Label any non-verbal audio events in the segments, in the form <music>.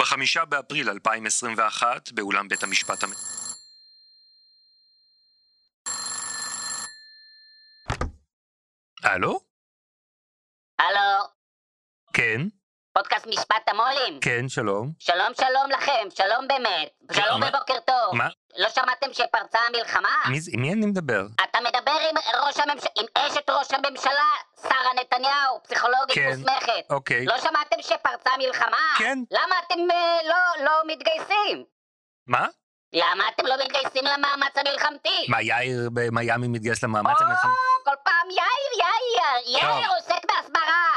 בחמישה באפריל 2021, באולם בית המשפט המ... הלו? הלו, כן, פודקאסט משפט המו"לים. כן, שלום. שלום שלום לכם, שלום באמת. שלום מה- ובוקר טוב. מה? לא שמעתם שפרצה המלחמה? מי זה- עם מי אני מדבר? אתה מדבר עם ראש הממשלה, עם אשת ראש הממשלה, שרה נתניהו, פסיכולוגית כן. מוסמכת. אוקיי. לא שמעתם שפרצה מלחמה? כן. למה אתם אה, לא, לא מתגייסים? מה? למה אתם לא מתגייסים למאמץ המלחמתי? מה, יאיר במיאמי מתגייס למאמץ או, המלחמה? כל פעם יאיר, יאיר, יאיר טוב. בהסברה.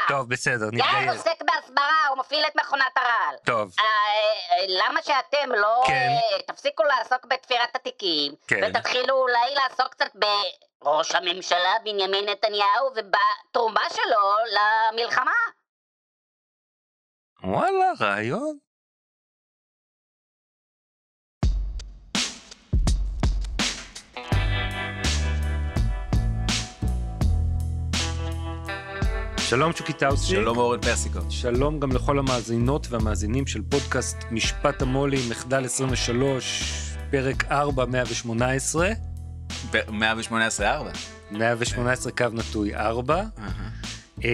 טוב, בסדר, נתגייס. עוסק בהסברה, הוא מפעיל את מכונת הרעל. טוב, אה, אה, למה שאתם לא כן. אה, תפסיקו לעסוק בתפירת התיקים, כן. ותתחילו אולי לעסוק קצת בראש הממשלה בנימין נתניהו ובתרומה שלו למלחמה? וואלה, רעיון. שלום שוקי טאוסי. שלום אורן פרסיקו. שלום גם לכל המאזינות והמאזינים של פודקאסט משפט המו"לים, מחדל 23, פרק 4, 118, 118 4. 118 קו נטוי 4. איך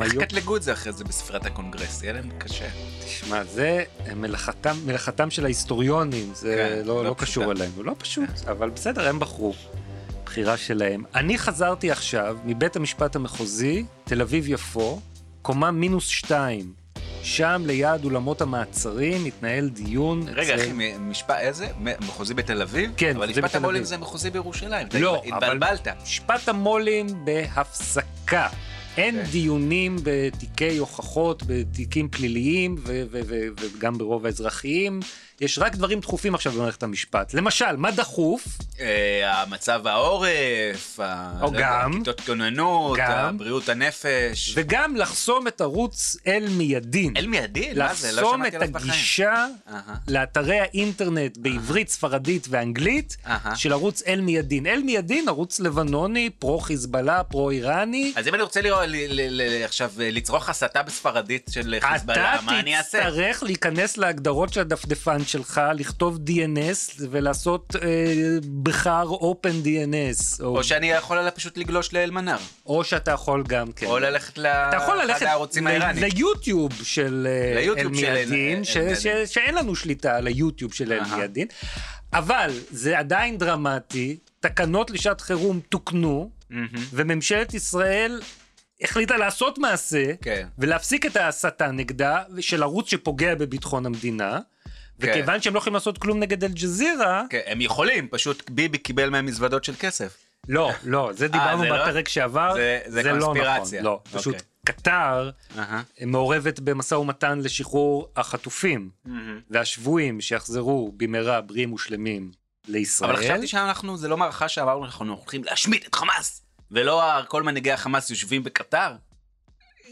היום, קטלגו את זה אחרי זה בספריית הקונגרס? יהיה להם קשה. תשמע, זה מלאכתם, מלאכתם של ההיסטוריונים, זה כן, לא, לא לא קשור. אלינו, לא פשוט, אבל בסדר, הם בחרו. בחירה שלהם. אני חזרתי עכשיו מבית המשפט המחוזי, תל אביב-יפו, קומה מינוס שתיים. שם ליד אולמות המעצרים מתנהל דיון רגע, אחי, משפט איזה? מחוזי בתל אביב? כן, אבל משפט המו"לים. זה מחוזי בירושלים. לא, אבל- התבלבלת. משפט המו"לים בהפסקה. אין אוקיי. דיונים בתיקי הוכחות, בתיקים פליליים וגם ברוב האזרחיים. יש רק דברים דחופים עכשיו במערכת המשפט. למשל, מה דחוף? אה, המצב העורף, או לא גם. כיתות כוננות. בריאות הנפש. וגם לחסום את ערוץ אל מיידין. אל מיידין? מה זה? לא לחסום שמעתי את עליו בחיים. הגישה אהה. לאתרי האינטרנט בעברית, ספרדית ואנגלית. של ערוץ אל מיידין. אל מיידין, ערוץ לבנוני, פרו חיזבאללה, פרו איראני. אז אם אני רוצה עכשיו אה, לצרוך הסתה בספרדית של חיזבאללה, אתה מה אני אעשה? תצטרך להיכנס להגדרות של הדפדפן שלך, לכתוב DNS ולעשות אה, בחר open DNS. או, או שאני יכול פשוט לגלוש לאלמנר. או שאתה יכול גם כן. או ללכת לאחד הערוצים האיראנים. ליוטיוב של אה, ליוטיוב של אל- אל-מיאדין, שאין לנו שליטה על היוטיוב של. אל-מיאדין, אבל זה עדיין דרמטי, תקנות לשעת חירום תוקנו. וממשלת ישראל החליטה לעשות מעשה, כן. ולהפסיק את ההסתה נגדה, של ערוץ שפוגע בביטחון המדינה. כן. וכיוון שהם לא יכולים לעשות כלום נגד אל-ג'זירה, כן, הם יכולים, פשוט ביבי קיבל מהם מזוודות של כסף. לא, לא, זה דיברנו זה לא? בפרק שעבר, זה- זה לא נכון, קונספירציה. לא, פשוט אוקיי. קטר. מעורבת במשא ומתן לשחרור החטופים והשבויים שיחזרו במהרה בריאים ושלמים לישראל. אבל חשבתי שאנחנו, זה לא מערכה שאמרנו אנחנו הולכים להשמיד את חמאס, ולא כל מנהיגי החמאס יושבים בקטר.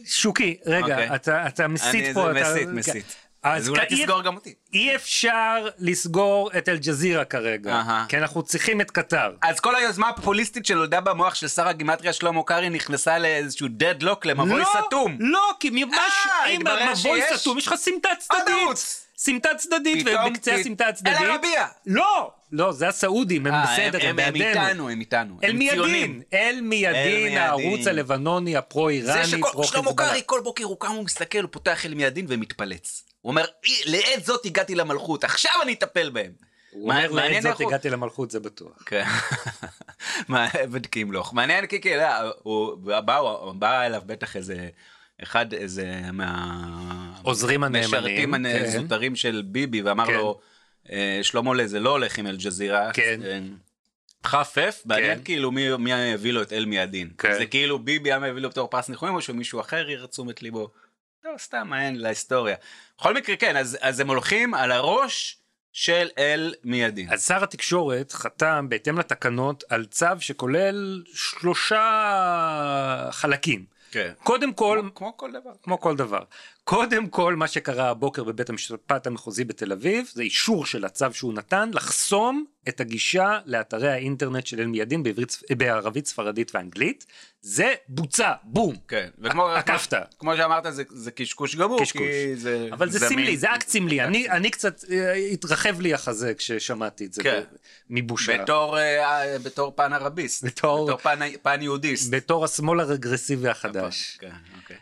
שוקי, רגע, אוקיי. אתה, מסית פה. זה אתה... מסית, מסית. אז אולי תסגור גם אותי. אי אפשר לסגור את אל-ג'זירה כרגע. כי אנחנו צריכים את קטר. אז כל היוזמה הפופוליסטית שנולדה במוח של שר הגימטריה שלמה קרעי נכנסה לאיזשהו דדלוק למבוי לא, סתום. לא, כי ממש, אה, אם מבוי סתום, יש לך סמטה צדדית. סמטה צדדית, ובקצה הסמטה הצדדית. אל-ערבייה. לא, לא, זה הסעודים, הם אה, בסדר, הם הם הם בעדנו. איתנו, הם איתנו. אל מיידין. אל מיידין. הערוץ הלבנוני זה הפרו-איראני, שכל פרו שלמה חיזבאללה. קרעי כל בוקר הוא קם ומסתכל, הוא פותח אל מידין ומתפלץ. הוא אומר, "אי, לעת זאת הגעתי למלכות, עכשיו אני אטפל בהם. הוא אומר, לעת זאת הגעתי למלכות, זה בטוח. כן. <laughs> עבד קימלוך. מעניין כי הוא באו- בא אליו בטח איזה, אחד איזה מה... עוזרים הנאמנים, משרתים כן. הזוטרים של ביבי, ואמר כן. לו, "אה, שלמה זה לא הולך עם אל-ג'זירה. כן. אה, חפף, מעניין כן. כאילו מי מי הביא לו את אל מידין. כן. זה כאילו ביבי היה מביא לו בתור פרס ניחומים, או שמישהו אחר העיר את תשומת ליבו. לא, סתם מעניין להיסטוריה. בכל מקרה, כן, אז אז הם הולכים על הראש של אל מידין. אז שר התקשורת חתם בהתאם לתקנות על צו שכולל שלושה חלקים. כן. קודם כל, כמו כל דבר. כמו כל דבר. קודם כל, מה שקרה הבוקר בבית המשפט המחוזי בתל אביב, זה אישור של הצו שהוא נתן לחסום את הגישה לאתרי האינטרנט של אל-מיאדין בעברית, בערבית, ספרדית ואנגלית. זה בוצע, בום. כן, וכמו עקפת. כמו, כמו שאמרת זה, זה קשקוש גמור, קשקוש. כי זה אבל זה זמין. סמלי, זה אקט סמלי. אני, אני קצת, אה, התרחב לי החזה כששמעתי את זה כן. ב- מבושה. בתור, אה, בתור פן ערביסט, בתור- בתור פן, פן יהודיסט. בתור השמאל הרגרסיבי החדש. כן, אוקיי.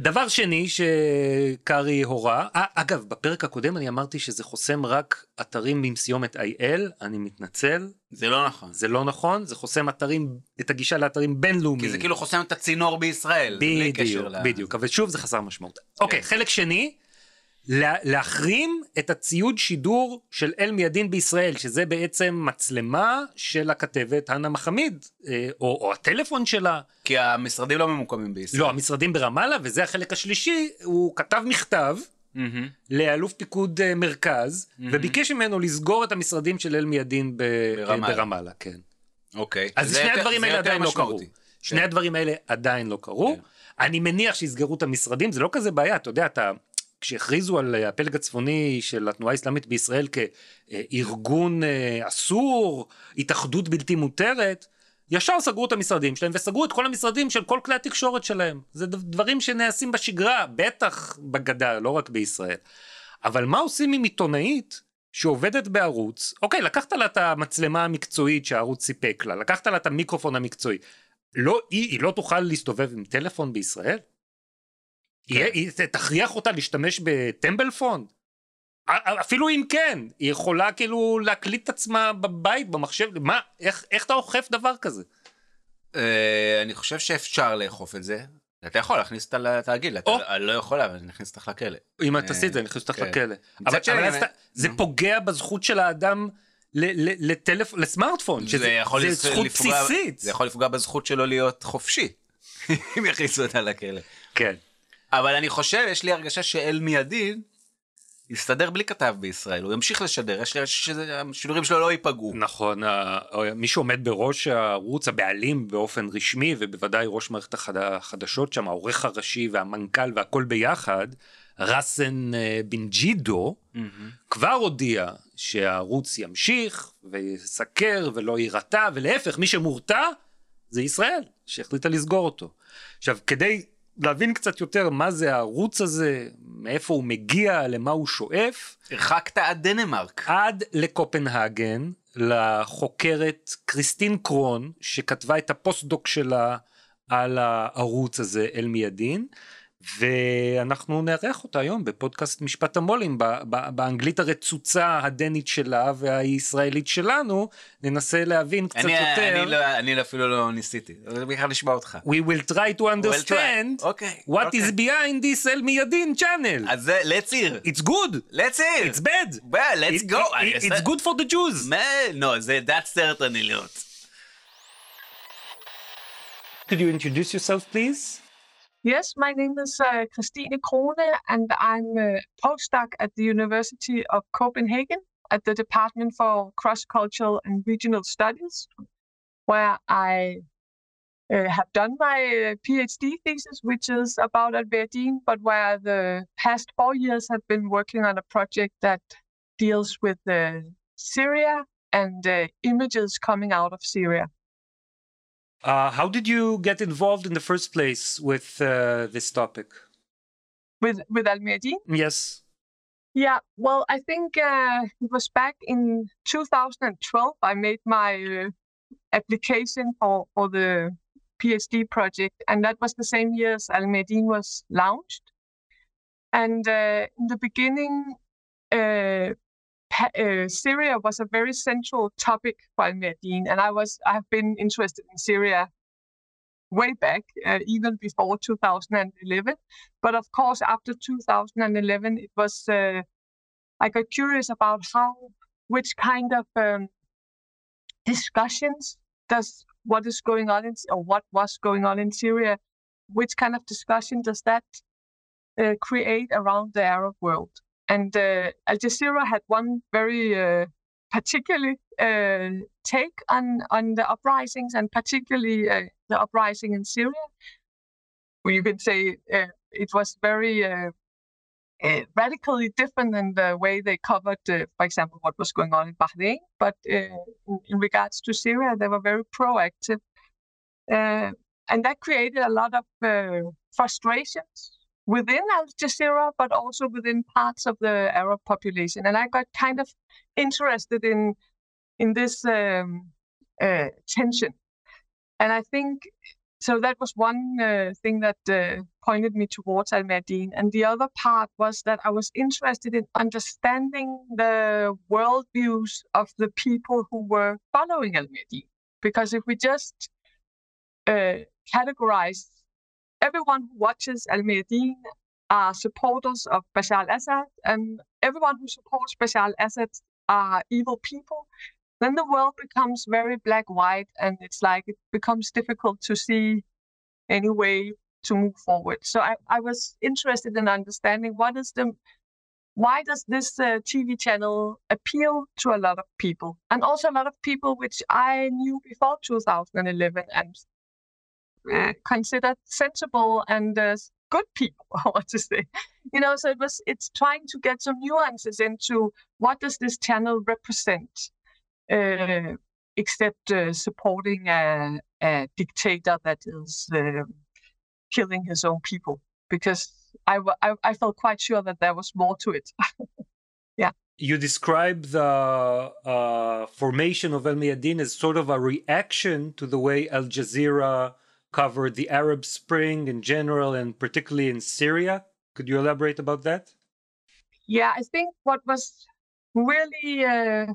דבר שני שקארי הורה, אה, אגב, בפרק הקודם אני אמרתי שזה חוסם רק אתרים עם סיומת IL, אני מתנצל, זה לא נכון. זה לא נכון, זה חוסם אתרים, את הגישה לאתרים בינלאומיים. כי זה כאילו חוסם את הצינור בישראל. בדיוק, בדיוק, אבל שוב זה חסר משמעות. אוקיי, חלק שני, לה- להחרים את הציוד שידור של אל-מיאדין בישראל, שזה בעצם מצלמה של הכתבת הנה מחמיד, אה, או, או הטלפון שלה. כי המשרדים לא ממוקמים בישראל. לא, המשרדים ברמאללה, וזה החלק השלישי, הוא כתב מכתב מהמם. לאלוף פיקוד אה, מרכז, וביקש ממנו לסגור את המשרדים של אל-מיאדין ב- ברמאללה. ברמאללה, כן. אוקיי. אז שני יותר- הדברים האלה עדיין לא קרו. שני כן. הדברים האלה עדיין לא קרו. כן. אני מניח שיסגרו את המשרדים, זה לא כזה בעיה, אתה יודע, אתה... כשהכריזו על הפלג הצפוני של התנועה האסלאמית בישראל כארגון אה, אסור, התאחדות בלתי מותרת, ישר סגרו את המשרדים שלהם וסגרו את כל המשרדים של כל כלי התקשורת שלהם. זה דב- דברים שנעשים בשגרה, בטח בגדה, לא רק בישראל. אבל מה עושים עם עיתונאית שעובדת בערוץ, אוקיי, לקחת לה את המצלמה המקצועית שהערוץ סיפק לה, לקחת לה את המיקרופון המקצועי, לא, היא, היא לא תוכל להסתובב עם טלפון בישראל? היא, היא תכריח אותה להשתמש בטמבלפון? א- אפילו אם כן, היא יכולה כאילו להקליט את עצמה בבית, במחשב, מה, איך, איך אתה אוכף דבר כזה? אה, אני חושב שאפשר לאכוף את זה. אתה יכול להכניס אותה לתאגיד, אתה או. לא יכול, אבל אני אכניס אותך לכלא. אם את תעשי את זה, אני אכניס אותך כן. לכלא. אבל, אם- אתה- זה. פוגע בזכות של האדם ל- ל- לטלפון, לסמארטפון, שזה זה יכול זה לפ- זכות בסיסית. זה יכול לפגוע בזכות שלו להיות חופשי, <laughs> אם יכניסו אותה לכלא. כן. אבל אני חושב, יש לי הרגשה שאל מיידין יסתדר בלי כתב בישראל, הוא ימשיך לשדר, יש לי הרגשה שהשידורים שלו לא ייפגעו. נכון, מי שעומד בראש הערוץ, הבעלים באופן רשמי, ובוודאי ראש מערכת החד- החדשות שם, העורך הראשי והמנכ"ל והכל ביחד, רסן אה, בן ג'ידו, כבר הודיע שהערוץ ימשיך ויסקר ולא יירתע, ולהפך, מי שמורתע זה ישראל, שהחליטה לסגור אותו. עכשיו, כדי להבין קצת יותר מה זה הערוץ הזה, מאיפה הוא מגיע, למה הוא שואף, הרחקת עד דנמרק. עד לקופנהגן, לחוקרת קריסטין קרון, שכתבה את הפוסט-דוק שלה על הערוץ הזה, אל מיידין, ואנחנו נארח אותה היום בפודקאסט משפט המו"לים, באנגלית הרצוצה הדנית שלה והישראלית שלנו, ננסה להבין קצת אני, יותר. אני, לא, אני אפילו לא ניסיתי, בכלל נשמע אותך. We will try to understand אוקיי. what אוקיי. is behind this אל מיידין channel. אז זה, let's hear. It's good, let's hear. it's bad. Well, let's It- go. it- It's good for the Jews. Man, no, זה, that's certainly not. Could you introduce yourself, please? Yes, my name is uh, Christine Crone, and I'm a postdoc at the University of Copenhagen at the Department for Cross Cultural and Regional Studies, where I uh, have done my uh, PhD thesis, which is about Al-Mayadeen, but where the past four years have been working on a project that deals with uh, Syria and uh, images coming out of Syria. Uh, how did you get involved in the first place with uh, this topic? With with Al-Mayadeen, Yes. Yeah, well, I think uh, it was back in 2012 I made my uh, application for, for the PhD project, and that was the same year as Al Mayadeen was launched. And uh, in the beginning, uh, Syria was a very central topic for Al Mayadeen, and I was I've been interested in Syria way back, uh, even before 2011. But of course, after 2011, it was uh, I got curious about how, which kind of um, discussions does what is going on in or what was going on in Syria, which kind of discussion does that uh, create around the Arab world? And uh, Al Jazeera had one very uh, particular uh, take on on the uprisings, and particularly uh, the uprising in Syria. Well, you could say uh, it was very uh, uh, radically different than the way they covered, for example, what was going on in Bahrain. But in, in, regards to Syria, they were very proactive. And that created a lot of frustrations within Al Jazeera, but also within parts of the Arab population. And I got kind of interested in in this um, uh, tension. And I think so that was one uh, thing that uh, pointed me towards Al Mayadeen. And the other part was that I was interested in understanding the worldviews of the people who were following Al Mayadeen. Because if we just uh, categorize everyone who watches Al Mayadeen are supporters of Bashar al Assad, and everyone who supports Bashar al Assad are evil people, then the world becomes very black white and it's like it becomes difficult to see any way to move forward. So i, I was interested in understanding what is the why does this uh, tv channel appeal to a lot of people? And also a lot of people which i knew before 2011 and uh, considered sensible and uh, good people <laughs> i want to say you know so it was it's trying to get some nuances into what does this channel represent uh, except uh, supporting a, a, dictator that is uh, killing his own people. Because I, I, I felt quite sure that there was more to it. <laughs> yeah. You describe the uh, formation of Al Mayadeen as sort of a reaction to the way Al Jazeera covered the Arab Spring in general and particularly in Syria. Could you elaborate about that? Yeah, I think what was really uh,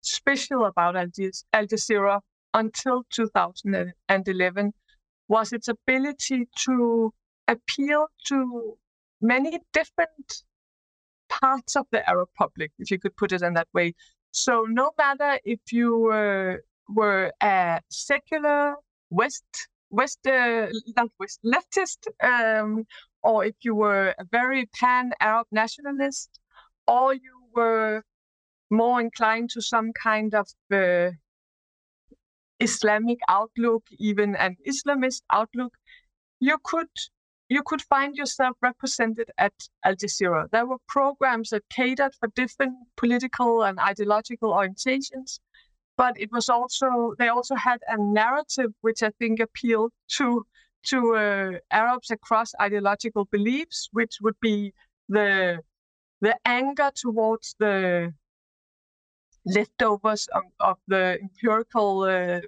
special about Al, Jazeera until 2011 was its ability to appeal to many different parts of the Arab public, if you could put it in that way. So no matter if you were, were a secular West, West, uh, not West, leftist, um, or if you were a very pan-Arab nationalist, or you were more inclined to some kind of uh, Islamic outlook, even an Islamist outlook, you could you could find yourself represented at Al Jazeera. There were programs that catered for different political and ideological orientations, but it was also they also had a narrative which I think appealed to to uh, Arabs across ideological beliefs, which would be the the anger towards the leftovers of, of the empirical uh,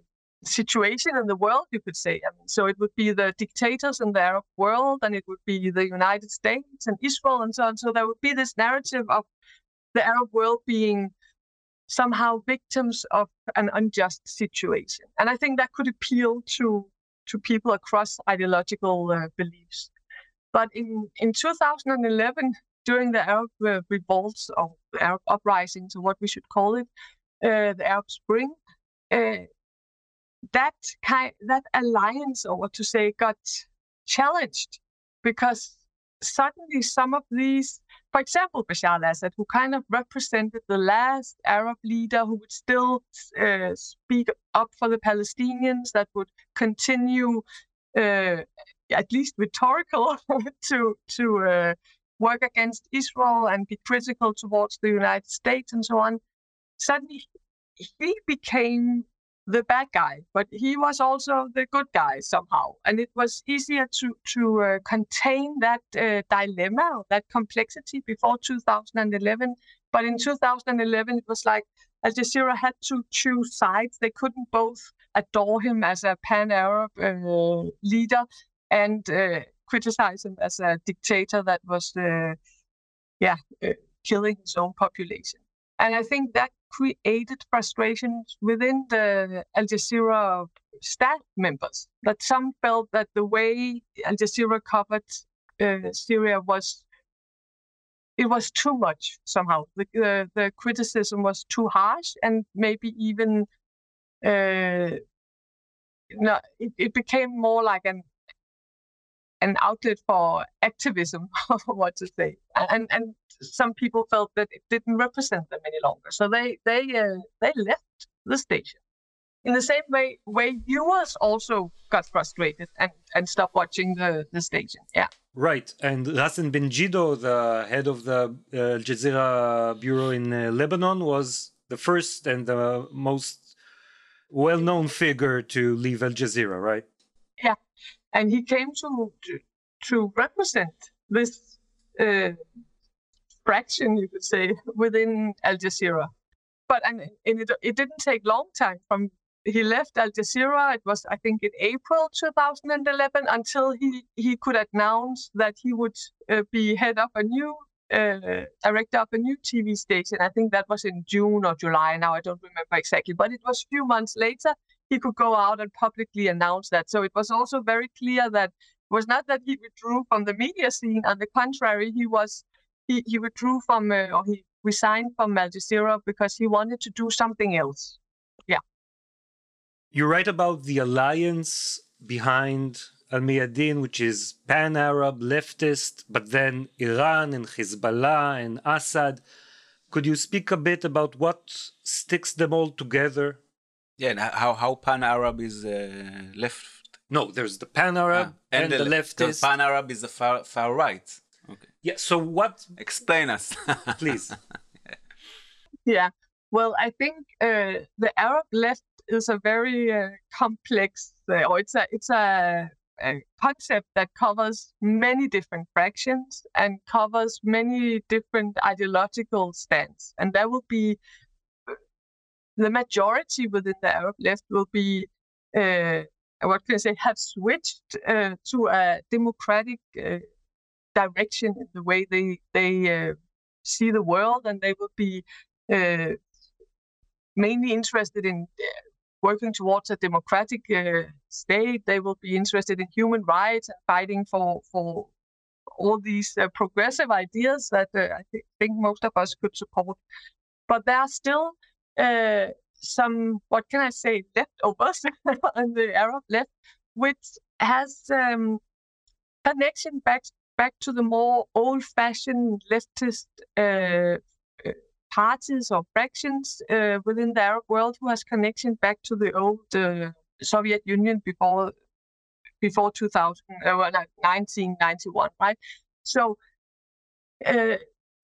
situation in the world, you could say. I mean, so it would be the dictators in the Arab world, and it would be the United States and Israel and so on. So there would be this narrative of the Arab world being somehow victims of an unjust situation. And I think that could appeal to to people across ideological uh, beliefs. But in, in 2011, during the Arab uh, revolts or Arab uprisings, or what we should call it, uh, the Arab Spring, uh, that kind, that alliance, or what to say, got challenged because suddenly some of these, for example, Bashar al-Assad, who kind of represented the last Arab leader who would still uh, speak up for the Palestinians, that would continue, uh, at least rhetorical, <laughs> to to uh, work against Israel and be critical towards the United States and so on. Suddenly, he became the bad guy, but he was also the good guy somehow. And it was easier to to uh, contain that uh, dilemma, that complexity before 2011. But in 2011, it was like Al Jazeera had to choose sides. They couldn't both adore him as a pan-Arab uh, leader and uh, criticize him as a dictator that was, uh, yeah, uh, killing his own population. And I think that created frustrations within the Al Jazeera staff members. That some felt that the way Al Jazeera covered uh, Syria was it was too much somehow. The, the, the criticism was too harsh, and maybe even uh, no, it, it became more like an an outlet for activism, <laughs> what to say. And and some people felt that it didn't represent them any longer, so they they uh, they left the station. In the same way, way viewers also got frustrated and and stopped watching the the station. Yeah. Right, and Ghassan Ben Jeddou, the head of the uh, Al Jazeera bureau in uh, Lebanon, was the first and the most well-known figure to leave Al Jazeera, right? Yeah, and he came to to, to represent this uh, fraction, you could say, within Al Jazeera. But and, and it, it didn't take long time from he left Al Jazeera. It was, I think, in April 2011 until he he could announce that he would uh, be head of a new uh, director of a new TV station. I think that was in June or July. Now I don't remember exactly, but it was a few months later he could go out and publicly announce that. So it was also very clear that it was not that he withdrew from the media scene. On the contrary, he was he, he withdrew from uh, or he resigned from Al Jazeera because he wanted to do something else. Yeah. You write about the alliance behind Al Mayadeen, which is pan Arab, leftist, but then Iran and Hezbollah and Assad. Could you speak a bit about what sticks them all together? Yeah, and how, how pan Arab is uh, left. No, there's the pan Arab Ah, and, the, the leftist. pan Arab is the far, far right. Okay. yeah, so what, Explain us. <laughs> please? Yeah. Well, I think uh, the Arab left is a very uh, complex, uh, or it's a it's a, a concept that covers many different fractions and covers many different ideological stands, and there will be the majority within the Arab left will be. Uh, what can I say? Have switched uh, to a democratic uh, direction in the way they they uh, see the world, and they will be uh, mainly interested in uh, working towards a democratic uh, state. They will be interested in human rights and fighting for for all these uh, progressive ideas that I thi- think most of us could support. But there are still some, what can I say, leftovers <laughs> on the Arab left, which has um, connection back back to the more old-fashioned leftist uh, uh, parties or fractions uh, within the Arab world who has connection back to the old uh, Soviet Union before before 2000, uh, well, 1991, right? So, uh,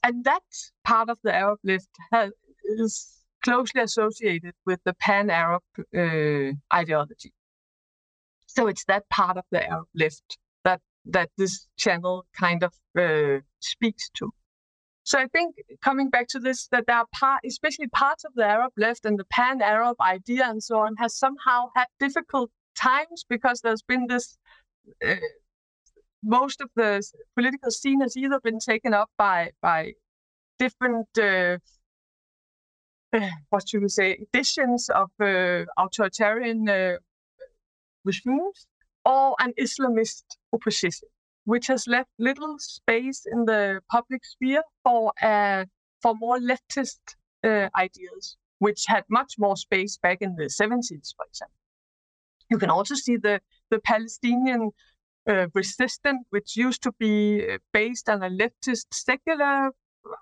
and that part of the Arab left has, is closely associated with the pan-Arab uh, ideology. So it's that part of the Arab left that this channel kind of uh, speaks to. So I think coming back to this, that there are part, especially parts of the Arab left and the pan-Arab idea and so on, has somehow had difficult times because there's been this. Uh, most of the political scene has either been taken up by by different. Uh, uh, what should we say? Editions of uh, authoritarian uh, regimes or an Islamist opposition which has left little space in the public sphere for uh, for more leftist uh, ideas, which had much more space back in the 70s, for example. You can also see the the Palestinian uh, resistance, which used to be uh, based on a leftist secular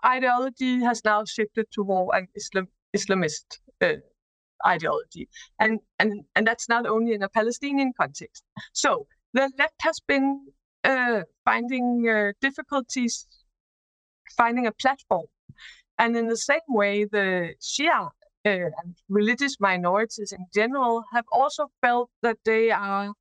ideology, has now shifted to more an Islam Islamist uh, ideology, and and and that's not only in a Palestinian context. So the left has been uh, finding uh, difficulties finding a platform. And in the same way, the Shia uh, and religious minorities in general have also felt that they are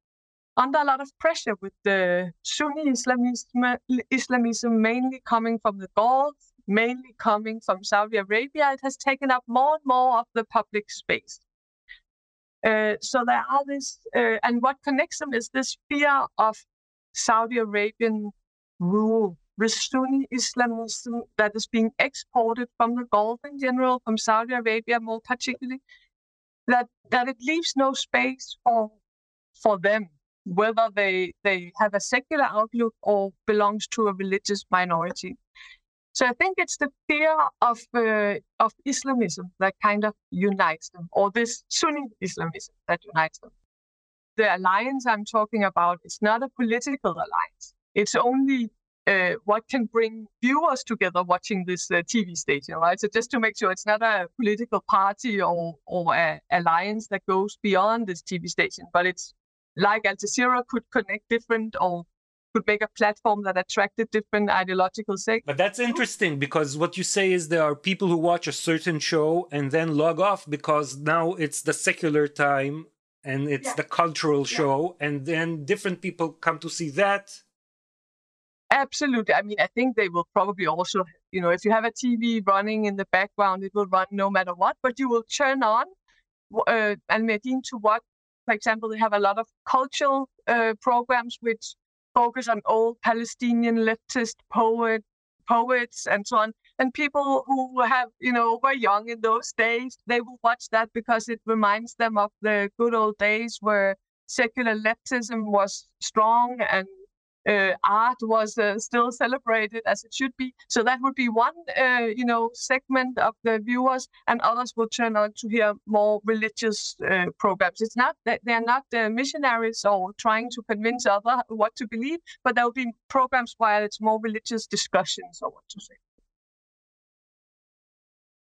under a lot of pressure with the Sunni Islamism, Islamism mainly coming from the Gulf, mainly coming from Saudi Arabia. It has taken up more and more of the public space. Uh, so there are this, uh, and what connects them is this fear of Saudi Arabian rule, with Sunni Islamism that is being exported from the Gulf in general, from Saudi Arabia more particularly, that that it leaves no space for for them, whether they they have a secular outlook or belongs to a religious minority. So I think it's the fear of uh, of Islamism that kind of unites them, or this Sunni Islamism that unites them the alliance I'm talking about is not a political alliance. It's only uh, what can bring viewers together watching this uh, TV station, right? So just to make sure it's not a political party or or alliance that goes beyond this TV station, but it's like Al Jazeera could connect different or could make a platform that attracted different ideological segments. But that's interesting because what you say is there are people who watch a certain show and then log off because now it's the secular time and it's Yeah. the cultural Yeah. show, and then different people come to see that. Absolutely. I mean, I think they will probably also, you know, if you have a TV running in the background, it will run no matter what, but you will turn on w- uh, Al Mayadeen to what, for example, they have a lot of cultural uh, programs which focus on old Palestinian leftist poet, poets and so on. And people who have, you know, were young in those days, they will watch that because it reminds them of the good old days where secular leftism was strong and art was uh, still celebrated as it should be. So that would be one, uh, you know, segment of the viewers, and others will turn on to hear more religious uh, programs. It's not that they're not uh, missionaries or trying to convince others what to believe, but there will be programs where it's more religious discussions or what to say.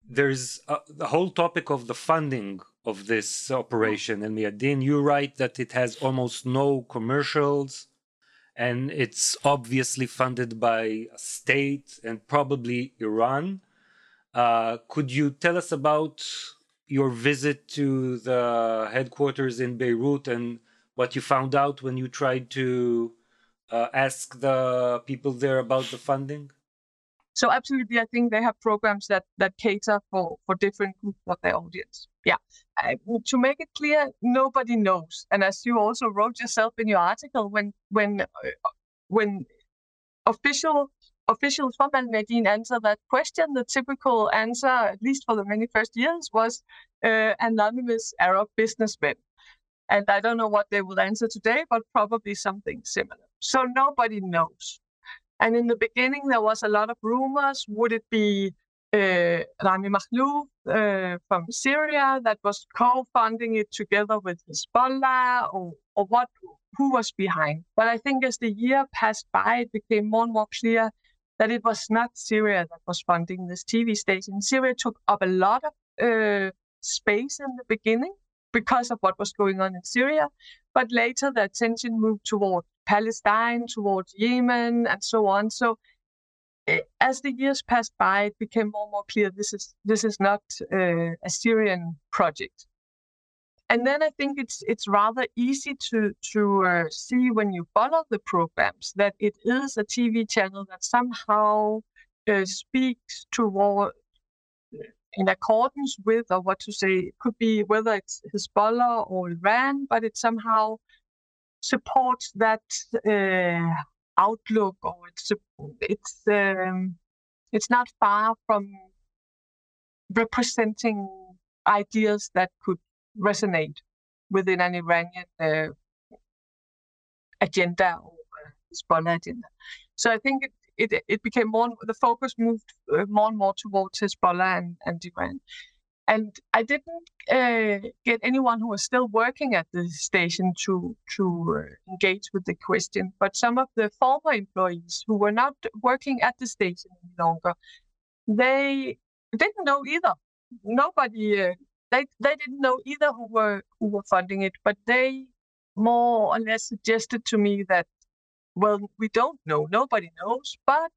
There's uh, the whole topic of the funding of this operation, and Mayadeen, you write that it has almost no commercials, and it's obviously funded by a state and probably Iran. Uh, could you tell us about your visit to the headquarters in Beirut and what you found out when you tried to uh, ask the people there about the funding? So absolutely, I think they have programs that that cater for for different groups of their audience. Yeah, to make it clear, nobody knows. And as you also wrote yourself in your article, when when uh, when official officials from Al Mayadeen answer that question, the typical answer, at least for the many first years, was uh, anonymous Arab businessmen. And I don't know what they will answer today, but probably something similar. So nobody knows. And in the beginning, there was a lot of rumors. Would it be uh, Rami Makhlouf uh, from Syria that was co-funding it together with Hezbollah, or, or what? Who was behind? But I think as the year passed by, it became more and more clear that it was not Syria that was funding this TV station. Syria took up a lot of uh, space in the beginning because of what was going on in Syria, but later the attention moved toward Palestine, towards Yemen, and so on. So as the years passed by, it became more and more clear this is this is not uh, a Syrian project. And then I think it's it's rather easy to to uh, see when you follow the programs that it is a TV channel that somehow uh, speaks toward in accordance with or what to say it could be whether it's Hezbollah or Iran, but it somehow supports that outlook or it's it's um, it's not far from representing ideas that could resonate within an Iranian uh, agenda or uh, Hezbollah agenda. So I think it it, it became more the focus moved uh, more and more towards Hezbollah and, and Iran. And I didn't uh, get anyone who was still working at the station to to uh, engage with the question. But some of the former employees who were not working at the station any longer, they didn't know either. Nobody, uh, they they didn't know either who were who were funding it. But they more or less suggested to me that, well, we don't know. Nobody knows, but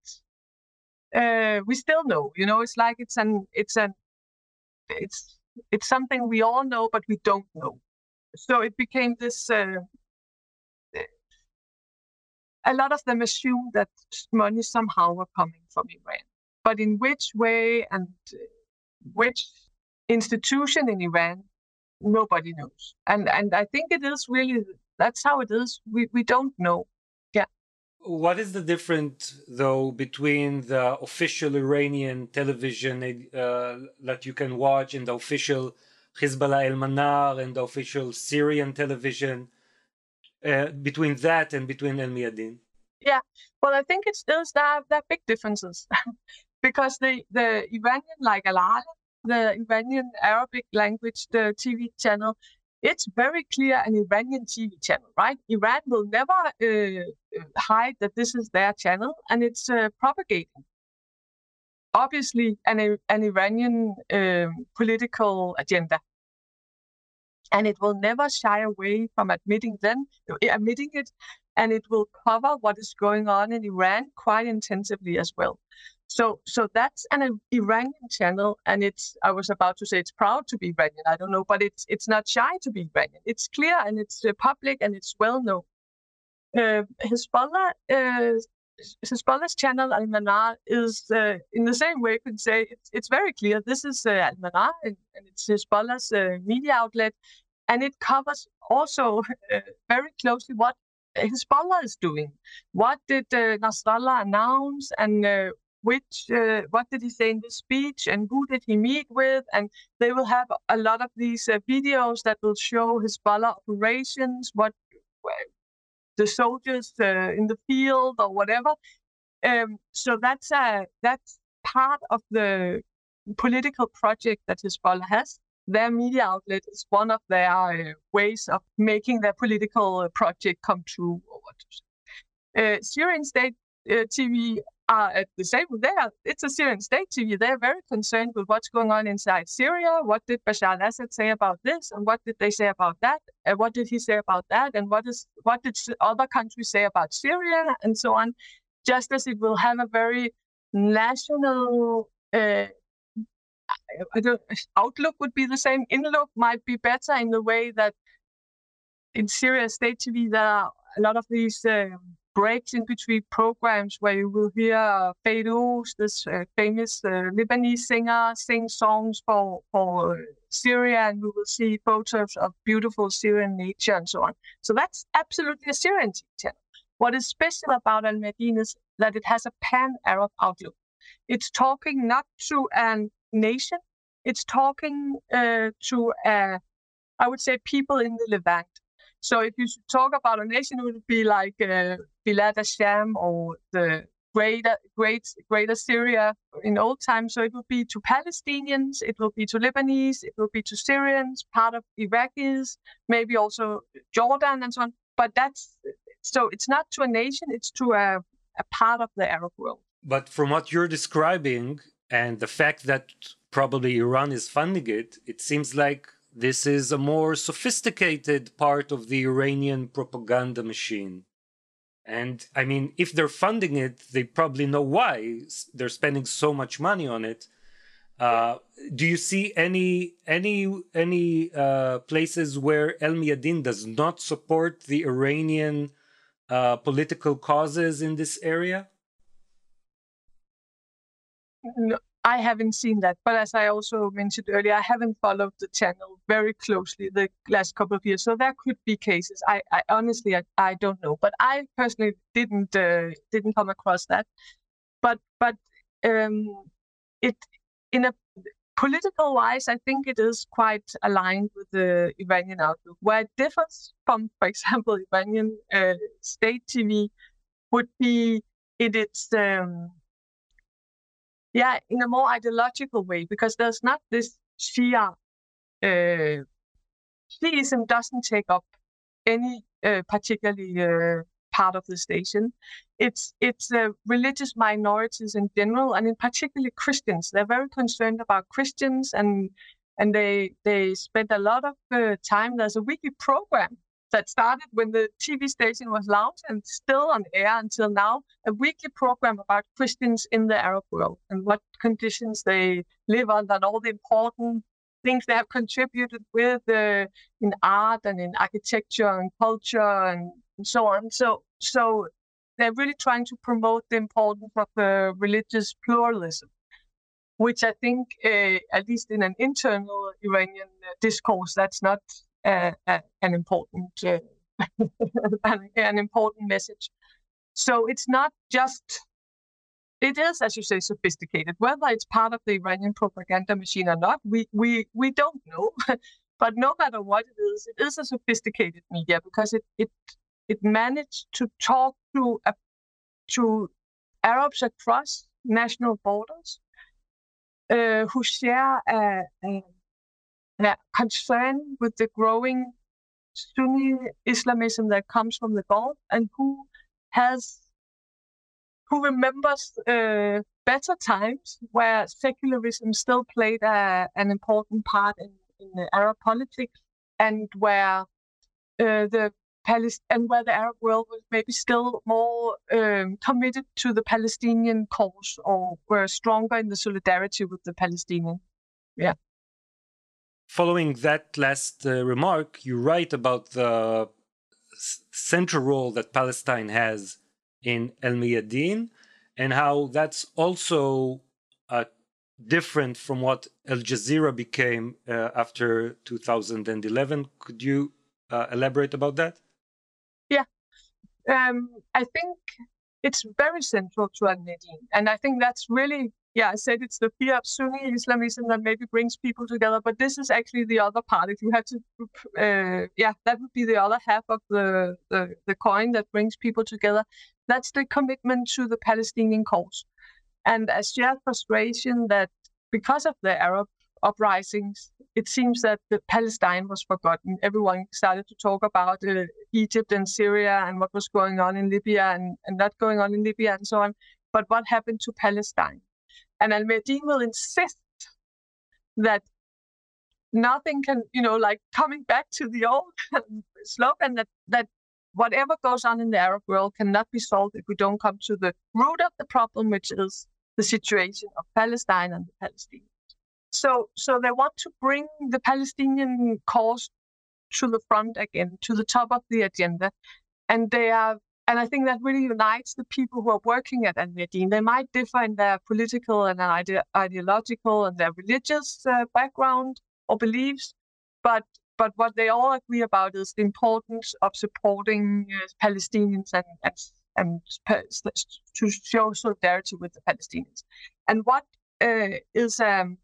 uh, we still know. You know, it's like it's an it's an it's it's something we all know but we don't know. So it became this uh, a lot of them assume that money somehow were coming from iran. But in which way and which institution in iran nobody knows. And and i think it is really that's how it is. We we don't know What is the difference, though, between the official Iranian television uh, that you can watch and the official Hezbollah El Manar and the official Syrian television, uh, between that and between El Mayadeen? Yeah, well, I think it's there's there there are big differences <laughs> because the the Iranian like Al the Iranian Arabic language, the TV channel, it's very clear an Iranian TV channel, right? Iran will never uh, hide that this is their channel, and it's uh, propagating. Obviously, an an Iranian um, political agenda. and it will never shy away from admitting then admitting it and it will cover what is going on in Iran quite intensively as well. So, so that's an Iranian channel, and it's. I was about to say it's proud to be Iranian. I don't know, but it's it's not shy to be Iranian. It's clear and it's uh, public and it's well known. Uh, Hezbollah, uh, Hezbollah's channel Al Manar is uh, in the same way. You could say it's, it's very clear. This is uh, Al Manar and, and, it's Hezbollah's uh, media outlet, and it covers also uh, very closely what Hezbollah is doing. What did Nasrallah announce, and which uh, what did he say in the speech, and who did he meet with? And they will have a lot of these uh, videos that will show Hezbollah operations, what the soldiers uh, in the field or whatever. Um, so that's uh, that's part of the political project that Hezbollah has their media outlet is one of their uh, ways of making their political uh, project come true. Or what uh, Syrian state uh, TV are at the same. They are, it's a Syrian state TV. They're very concerned with what's going on inside Syria. What did Bashar al-Assad say about this, and what did they say about that? And what did he say about that? And what is what did other countries say about Syria, and so on? Just as it will have a very national uh, outlook would be the same. Inlook might be better in the way that in Syria State TV there are a lot of these uh, breaks in between programs where you will hear uh, this uh, famous uh, Lebanese singer, sing songs for for Syria, and we will see photos of beautiful Syrian nature and so on. So that's absolutely a Syrian channel. What is special about Al Mayadeen is that it has a pan-Arab outlook. It's talking not to a nation. It's talking uh, to, uh, I would say, people in the Levant. So if you talk about a nation, it would be like uh, Bilad or the greater, great, greater Syria in old times. So it would be to Palestinians, it would be to Lebanese, it would be to Syrians, part of Iraqis, maybe also Jordan and so on. But that's so it's not to a nation; it's to a, a part of the Arab world. But from what you're describing, and the fact that probably Iran is funding it, it seems like this is a more sophisticated part of the Iranian propaganda machine. And I mean, if they're funding it, they probably know why they're spending so much money on it. Uh, do you see any any any uh, places where El Mayadeen does not support the Iranian uh, political causes in this area? No, I haven't seen that. But as I also mentioned earlier, I haven't followed the channel very closely the last couple of years. So there could be cases. I, I honestly, I, I don't know. But I personally didn't uh, didn't come across that. But but um, it in a political wise, I think it is quite aligned with the Iranian outlook. Where it differs from, for example, Iranian uh, state TV would be in its um, yeah, in a more ideological way, because there's not this Shia. Uh, Shiism doesn't take up any uh, particularly uh, part of the station. It's it's uh, religious minorities in general, and in particular Christians. They're very concerned about Christians, and and they they spend a lot of uh, time. There's a weekly program that started when the TV station was launched and still on air until now, a weekly program about Christians in the Arab world and what conditions they live under and all the important things they have contributed with uh, in art and in architecture and culture and, so on. So, so they're really trying to promote the importance of uh, religious pluralism, which I think, uh, at least in an internal Iranian uh, discourse, that's not uh, an important uh, <laughs> an important message. So it's not just it is, as you say, sophisticated. Whether it's part of the Iranian propaganda machine or not, we we we don't know. <laughs> but no matter what it is, it is a sophisticated media because it it it managed to talk to to Arabs across national borders uh, who share a, a, concern with the growing Sunni Islamism that comes from the Gulf and who has who remembers uh, better times where secularism still played a, an important part in, in Arab politics and where uh, the and where the Arab world was maybe still more um, committed to the Palestinian cause or were stronger in the solidarity with the Palestinian. Yeah. Following that last uh, remark, you write about the central role that Palestine has in El Mayadeen and how that's also uh, different from what Al Jazeera became uh, after 2011. Could you uh, elaborate about that? Yeah. Um, I think it's very central to Al Mayadeen, and I think that's really yeah. I said it's the fear of Sunni Islamism that maybe brings people together, but this is actually the other part. If you have to, uh, yeah, that would be the other half of the, the the coin that brings people together. That's the commitment to the Palestinian cause, and a shared frustration that because of the Arab uprisings, it seems that the Palestine was forgotten. Everyone started to talk about uh, Egypt and Syria and what was going on in Libya and, and not going on in Libya and so on. But what happened to Palestine? And Al Mayadeen will insist that nothing can, you know, like coming back to the old <laughs> slogan that, that whatever goes on in the Arab world cannot be solved if we don't come to the root of the problem, which is the situation of Palestine and the Palestinians. So, so they want to bring the Palestinian cause to the front again, to the top of the agenda, and they are. And I think that really unites the people who are working at Al Mayadeen. They might differ in their political and ide- ideological and their religious uh, background or beliefs, but but what they all agree about is the importance of supporting uh, Palestinians and and, and to show solidarity with the Palestinians. And what uh, is um,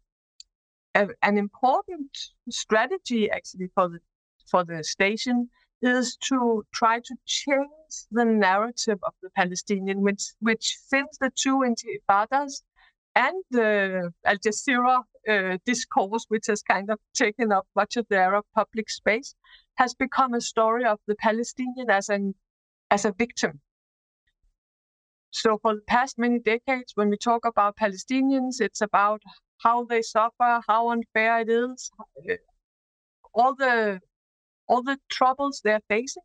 a, an important strategy actually for the for the station is to try to change the narrative of the Palestinian, which which since the two intifadas and the Al Jazeera uh, discourse, which has kind of taken up much of the Arab public space, has become a story of the Palestinian as an as a victim. So for the past many decades, when we talk about Palestinians, it's about how they suffer, how unfair it is, all the all the troubles they're facing.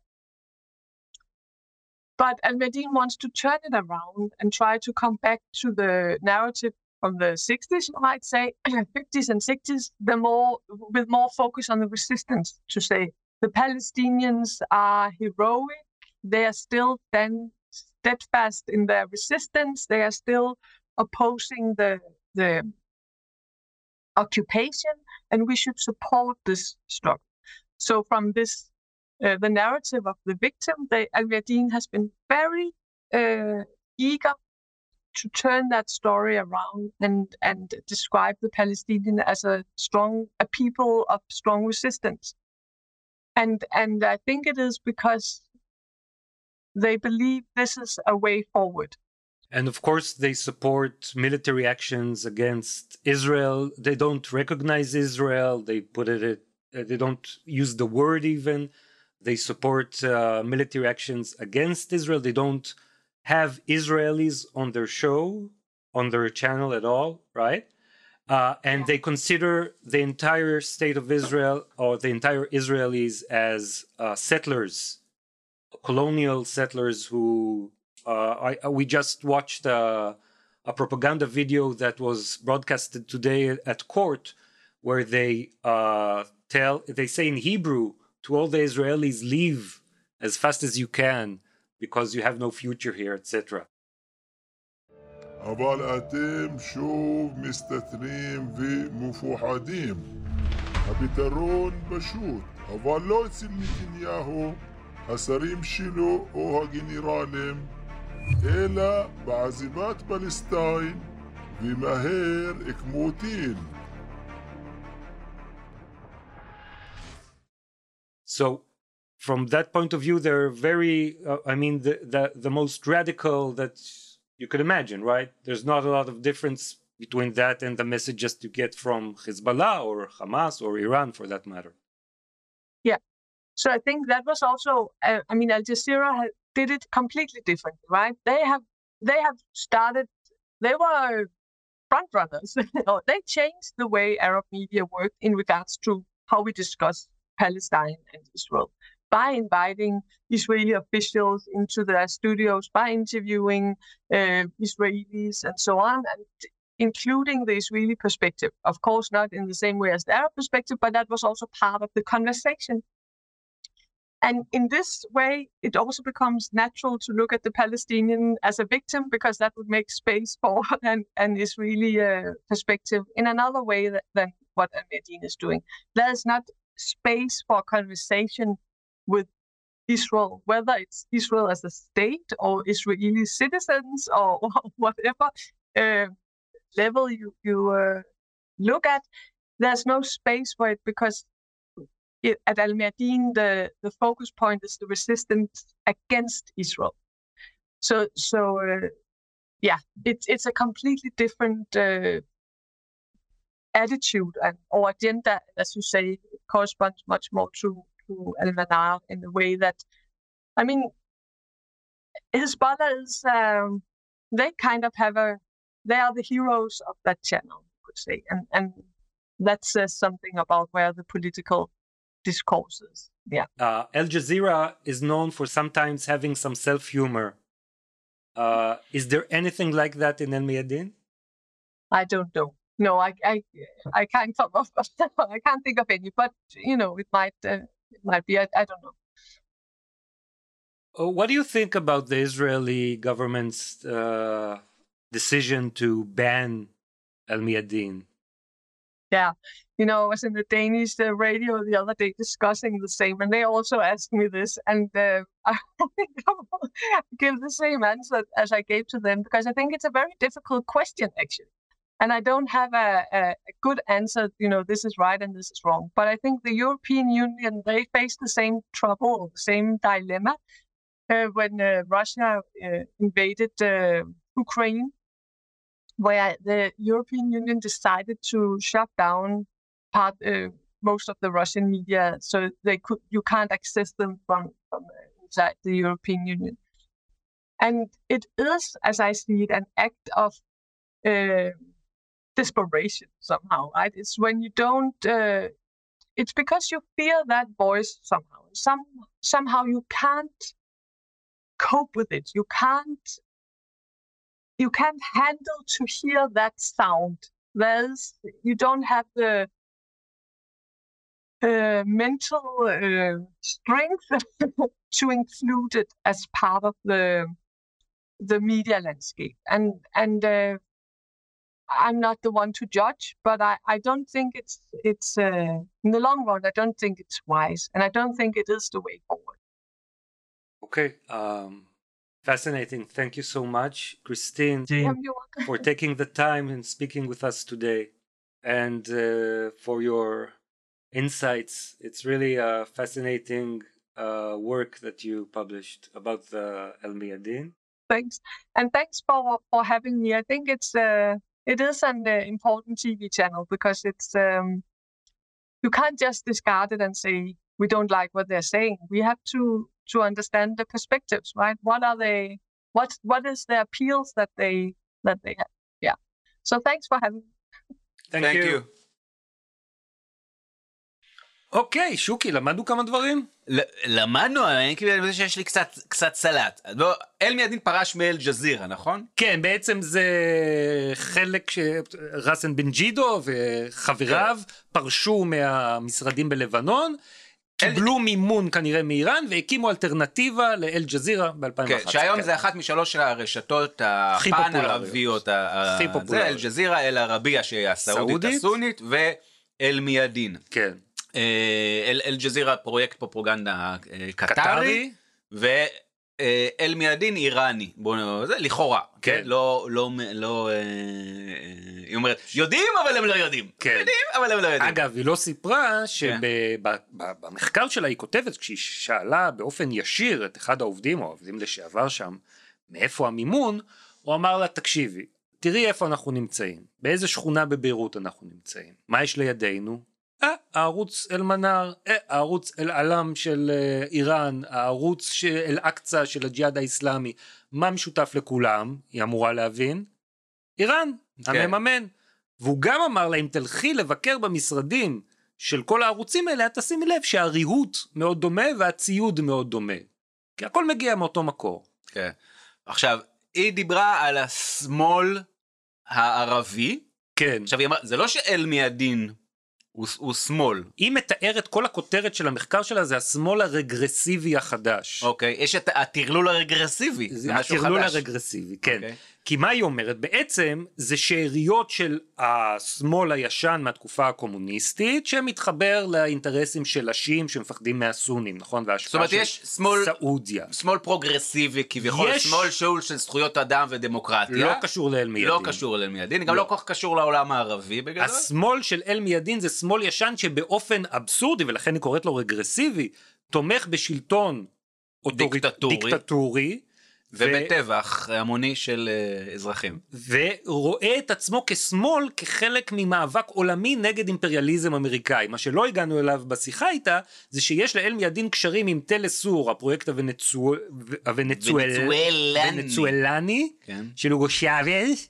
But Al Mayadeen wants to turn it around and try to come back to the narrative from the 60s, you might say, <clears throat> 50s and 60s, the more with more focus on the resistance to say the Palestinians are heroic, they are still then steadfast in their resistance, they are still opposing the the occupation, and we should support this struggle. So from this, uh, the narrative of the victim, the Al Mayadeen has been very uh, eager to turn that story around and and describe the Palestinian as a strong, a people of strong resistance. And and I think it is because they believe this is a way forward. And of course, they support military actions against Israel. They don't recognize Israel. They put it, they don't use the word even. They support uh, military actions against Israel. They don't have Israelis on their show, on their channel at all, right? Uh, and they consider the entire state of Israel or the entire Israelis as uh, settlers, colonial settlers who uh, I, we just watched a, a, propaganda video that was broadcasted today at court, where they uh, tell they say in Hebrew to all the Israelis, "Leave as fast as you can because you have no future here," etc. אבל אתם שוב מסתתרים ומפוחדים. הפתרון פשוט, אבל לא אצל נתניהו, השרים שלו או הגנרלים, אלא בעזיבת פלסטין ומהר כמותין. So, from that point of view, they're very, uh, I mean, the, the, the most radical that you could imagine, right? There's not a lot of difference between that and the messages you get from Hezbollah or Hamas or Iran for that matter. Yeah. So I think that was also, uh, I mean, Al Jazeera did it completely differently, right? They have they have started. They were front runners. <laughs> they changed the way Arab media worked in regards to how we discuss Palestine and Israel by inviting Israeli officials into their studios, by interviewing uh, Israelis and so on, and including the Israeli perspective. Of course, not in the same way as the Arab perspective, but that was also part of the conversation. And in this way, it also becomes natural to look at the Palestinian as a victim because that would make space <laughs> for an, an Israeli uh, perspective in another way that, than what Mayadeen is doing. There's not space for conversation with Israel, whether it's Israel as a state or Israeli citizens or, <laughs> whatever uh, level you, you uh, look at, there's no space for it because it, at Al Mayadeen, the, the focus point is the resistance against Israel. So, so uh, yeah, it's it's a completely different uh, attitude and or agenda, as you say, corresponds much more to to Al Manar in the way that, I mean, his brothers um, they kind of have a they are the heroes of that channel, you could say, and and that says something about where the political discourses. Yeah. Uh, Al Jazeera is known for sometimes having some self humor. Uh, is there anything like that in Al Mayadeen? I don't know. No, I, I, I can't come up. <laughs> I can't think of any. But you know, it might, uh, it might be. I, I don't know. Uh, what do you think about the Israeli government's uh, decision to ban Al Mayadeen? Yeah, you know, I was in the Danish uh, radio the other day discussing the same, and they also asked me this, and uh, <laughs> I think give the same answer as I gave to them because I think it's a very difficult question actually, and I don't have a, a, good answer. You know, this is right and this is wrong. But I think the European Union they face the same trouble, the same dilemma uh, when uh, Russia uh, invaded uh, Ukraine where the European Union decided to shut down part uh, most of the Russian media, so they could you can't access them from from inside the European Union. And it is, as I see it, an act of uh, desperation somehow. Right? It's when you don't. Uh, it's because you fear that voice somehow. Some somehow you can't cope with it. You can't you can't handle to hear that sound. There's you don't have the uh, mental uh, strength <laughs> to include it as part of the the media landscape. And and uh, I'm not the one to judge, but I, I don't think it's it's uh, in the long run. I don't think it's wise, and I don't think it is the way forward. Okay. Um, fascinating. Thank you so much, Christine, for taking the time and speaking with us today, and uh, for your insights. It's really a fascinating uh, work that you published about the El Mayadeen. thanks and thanks for for having me i think it's uh it is an uh, important tv channel because it's um you can't just discard it and say we don't like what they're saying. We have to to understand the perspectives right? What are they what what is the appeals that they that they have? Yeah. So thanks for having me. Thank, Thank you. you. אוקיי, שוקי, למדנו כמה דברים? למדנו, אני כאילו חושב שיש לי קצת קצת סלט. בוא, אל מידין פרש מאל ג'זירה, נכון? כן, בעצם זה חלק שרסן בן ג'ידו וחבריו פרשו מהמשרדים בלבנון, קיבלו מימון כנראה מאיראן והקימו אלטרנטיבה לאל ג'זירה ב-2011. כן, שהיום זה אחת משלוש הרשתות הפן. ערביות. הכי פופולריות. זה אל ג'זירה, אל ערבייה שהיא הסעודית סעודית. הסונית, ואל מידין. כן. אה, אל אל ג'זירה פרויקט פרופגנדה אה, קטרי. ואל מידין איראני, בוא נ... זה לכאורה, כן. כן, לא, לא, לא, אה, אה, היא אומרת, יודעים אבל הם לא יודעים, כן. יודעים אבל הם לא יודעים. אגב, היא לא סיפרה כן. שבמחקר שלה היא כותבת, כשהיא שאלה באופן ישיר את אחד העובדים, או העובדים לשעבר שם, מאיפה המימון, הוא אמר לה, תקשיבי, תראי איפה אנחנו נמצאים, באיזה שכונה בביירות אנחנו נמצאים, מה יש לידינו? אה, הערוץ אל-מנאר, אה, הערוץ אל-עלם של אה, איראן, הערוץ של אל-אקצא של הג'יהאד האיסלאמי, מה משותף לכולם, היא אמורה להבין? איראן, כן. המממן. והוא גם אמר לה, אם תלכי לבקר במשרדים של כל הערוצים האלה, את תשימי לב שהריהוט מאוד דומה והציוד מאוד דומה. כי הכל מגיע מאותו מקור. כן. עכשיו, היא דיברה על השמאל הערבי. כן. עכשיו, היא אמרה, זה לא שאל מידין הוא, הוא שמאל. היא מתארת, כל הכותרת של המחקר שלה זה השמאל הרגרסיבי החדש. אוקיי, יש את הטרלול הרגרסיבי, זה משהו הטרלול חדש. הרגרסיבי, כן. אוקיי. כי מה היא אומרת? בעצם זה שאריות של השמאל הישן מהתקופה הקומוניסטית שמתחבר לאינטרסים של השיעים שמפחדים מהסונים, נכון? זאת וההשפעה אומרת, של יש שמאל, סעודיה. שמאל פרוגרסיבי כביכול, יש- שמאל שאול של זכויות אדם ודמוקרטיה. לא קשור לאל מידין. לא קשור אליהם מידין, גם לא. לא כל כך קשור לעולם הערבי בגדול. השמאל של אל מידין זה שמאל ישן שבאופן אבסורדי, ולכן היא קוראת לו רגרסיבי, תומך בשלטון דיקטטורי. דיקטטורי ובטבח המוני של אה, אזרחים. ורואה את עצמו כשמאל כחלק ממאבק עולמי נגד אימפריאליזם אמריקאי. מה שלא הגענו אליו בשיחה איתה, זה שיש לאל מידין קשרים עם טלסור, הפרויקט הוונצואל... הוונצואל... ונצואלני. ונצואלני, כן. של אוגו שאבז,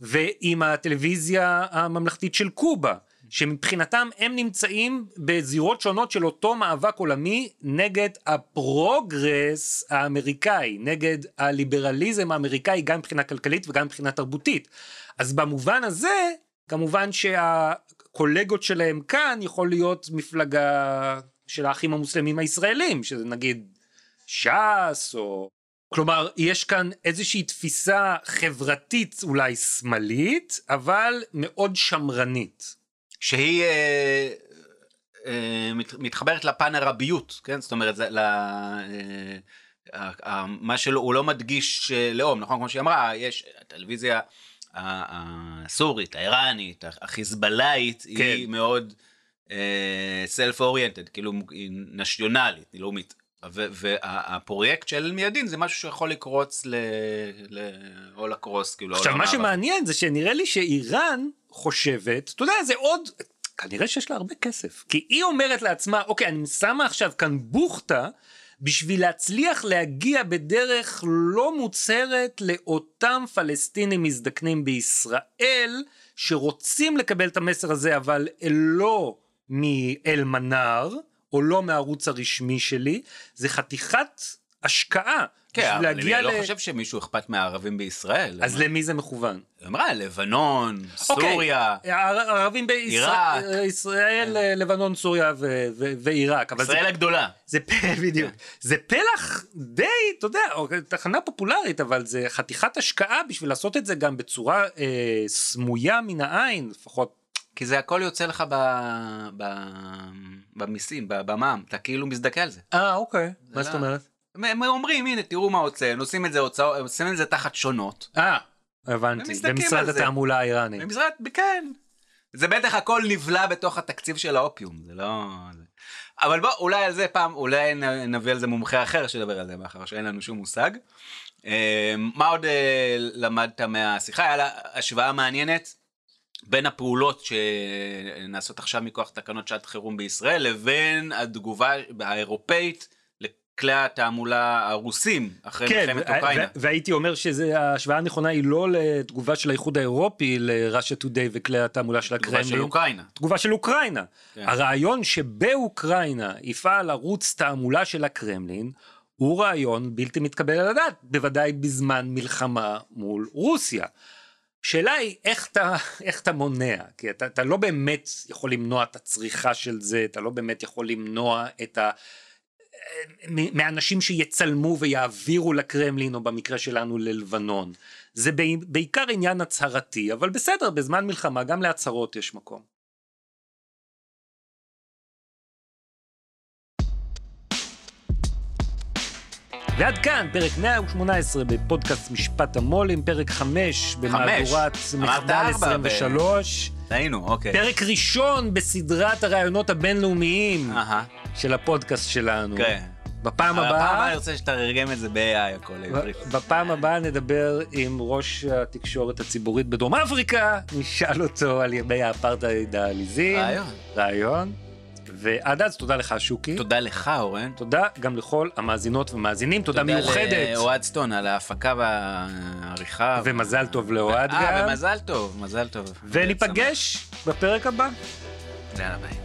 ועם הטלוויזיה הממלכתית של קובה. שמבחינתם הם נמצאים בזירות שונות של אותו מאבק עולמי נגד הפרוגרס האמריקאי, נגד הליברליזם האמריקאי גם מבחינה כלכלית וגם מבחינה תרבותית. אז במובן הזה, כמובן שהקולגות שלהם כאן יכול להיות מפלגה של האחים המוסלמים הישראלים, שזה נגיד ש"ס או... כלומר, יש כאן איזושהי תפיסה חברתית אולי שמאלית, אבל מאוד שמרנית. שהיא אה, אה, מת, מתחברת לפן הרביות, כן? זאת אומרת, זה, ל, אה, ה- ה- מה שלא, הוא לא מדגיש אה, לאום, נכון? כמו שהיא אמרה, יש הטלוויזיה הסורית, האיראנית, החיזבאללאית, כן. היא מאוד סלף אוריינטד, כאילו היא נשיונלית, היא לאומית. והפרויקט של מיידין זה משהו שיכול לקרוץ להולקרוס, כאילו, עכשיו, מה. שמעניין זה שנראה לי שאיראן חושבת, אתה יודע, זה עוד... כנראה שיש לה הרבה כסף. כי היא אומרת לעצמה, אוקיי, אני שמה עכשיו כאן בוכטה, בשביל להצליח להגיע בדרך לא מוצהרת לאותם פלסטינים מזדקנים בישראל, שרוצים לקבל את המסר הזה, אבל לא מאל-מנאר, או לא מהערוץ הרשמי שלי, זה חתיכת השקעה. כן, אבל אני לא ל- חושב שמישהו אכפת מהערבים בישראל. אז למי זה מכוון? היא אמרה, לבנון, אוקיי, סוריה, עיראק. בישראל, ישראל, לבנון, סוריה ו- ו- ועיראק, אבל זה, ישראל הגדולה. זה <laughs> בדיוק, זה פלח די, אתה יודע, תחנה פופולרית, אבל זה חתיכת השקעה בשביל לעשות את זה גם בצורה אה, סמויה מן העין, לפחות. כי זה הכל יוצא לך ב... ב... במיסים, במע"מ, אתה כאילו מזדכה על זה. אה, אוקיי, מה זאת לא- אומרת? הם אומרים, הנה, תראו מה הוצאנו, עושים את זה הוצאות, עושים את זה תחת שונות. אה, הבנתי, במשרד. התעמולה האיראני. במשרד, כן. זה בטח הכל נבלע בתוך התקציב של האופיום, זה לא... אבל בוא, אולי על זה פעם, אולי נביא על זה מומחה אחר שידבר על זה, מאחר שאין לנו שום מושג. אה, מה עוד אה, למדת מהשיחה? היה לה השוואה מעניינת בין הפעולות שנעשות עכשיו מכוח תקנות שעת חירום בישראל, לבין התגובה האירופאית לכלי התעמולה הרוסים אחרי כן, מלחמת אוקראינה. והייתי אומר שההשוואה הנכונה היא לא לתגובה של האיחוד האירופי לראשה טודיי וכלי התעמולה של תגובה של הקרמלין, אוקראינה. תגובה של אוקראינה. כן. הרעיון שבאוקראינה יפעל ערוץ תעמולה של הקרמלין, הוא רעיון בלתי מתקבל על הדעת, בוודאי בזמן מלחמה מול רוסיה. השאלה היא איך אתה, איך אתה מונע, כי אתה, אתה לא באמת יכול למנוע את הצריכה של זה, אתה לא באמת יכול למנוע את ה... מאנשים שיצלמו ויעבירו לקרמלין, או במקרה שלנו ללבנון. זה בעיקר עניין הצהרתי, אבל בסדר, בזמן מלחמה גם להצהרות יש מקום. ועד כאן פרק 118 בפודקאסט משפט המו"לים, פרק 5 במהדורת מחדל ארבע ב- 23, טעינו, אוקיי. פרק ראשון בסדרת הרעיונות הבינלאומיים של הפודקאסט שלנו. כן. בפעם אבל הפעם הבאה הבאה, אני רוצה שתתרגם את זה ב-AI הכל לעברית. בפעם הבאה נדבר עם ראש התקשורת הציבורית בדרום אפריקה, נשאל אותו על ימי האפרטהייד העליזים. רעיון. רעיון. ועד אז תודה לך שוקי. תודה לך אורן. תודה גם לכל המאזינות ומאזינים, תודה מיוחדת. לאוהד סטון על ההפקה והעריכה. ומזל טוב לאוהד אה, גם. ומזל טוב, מזל טוב. וניפגש בפרק הבא. יאללה ביי.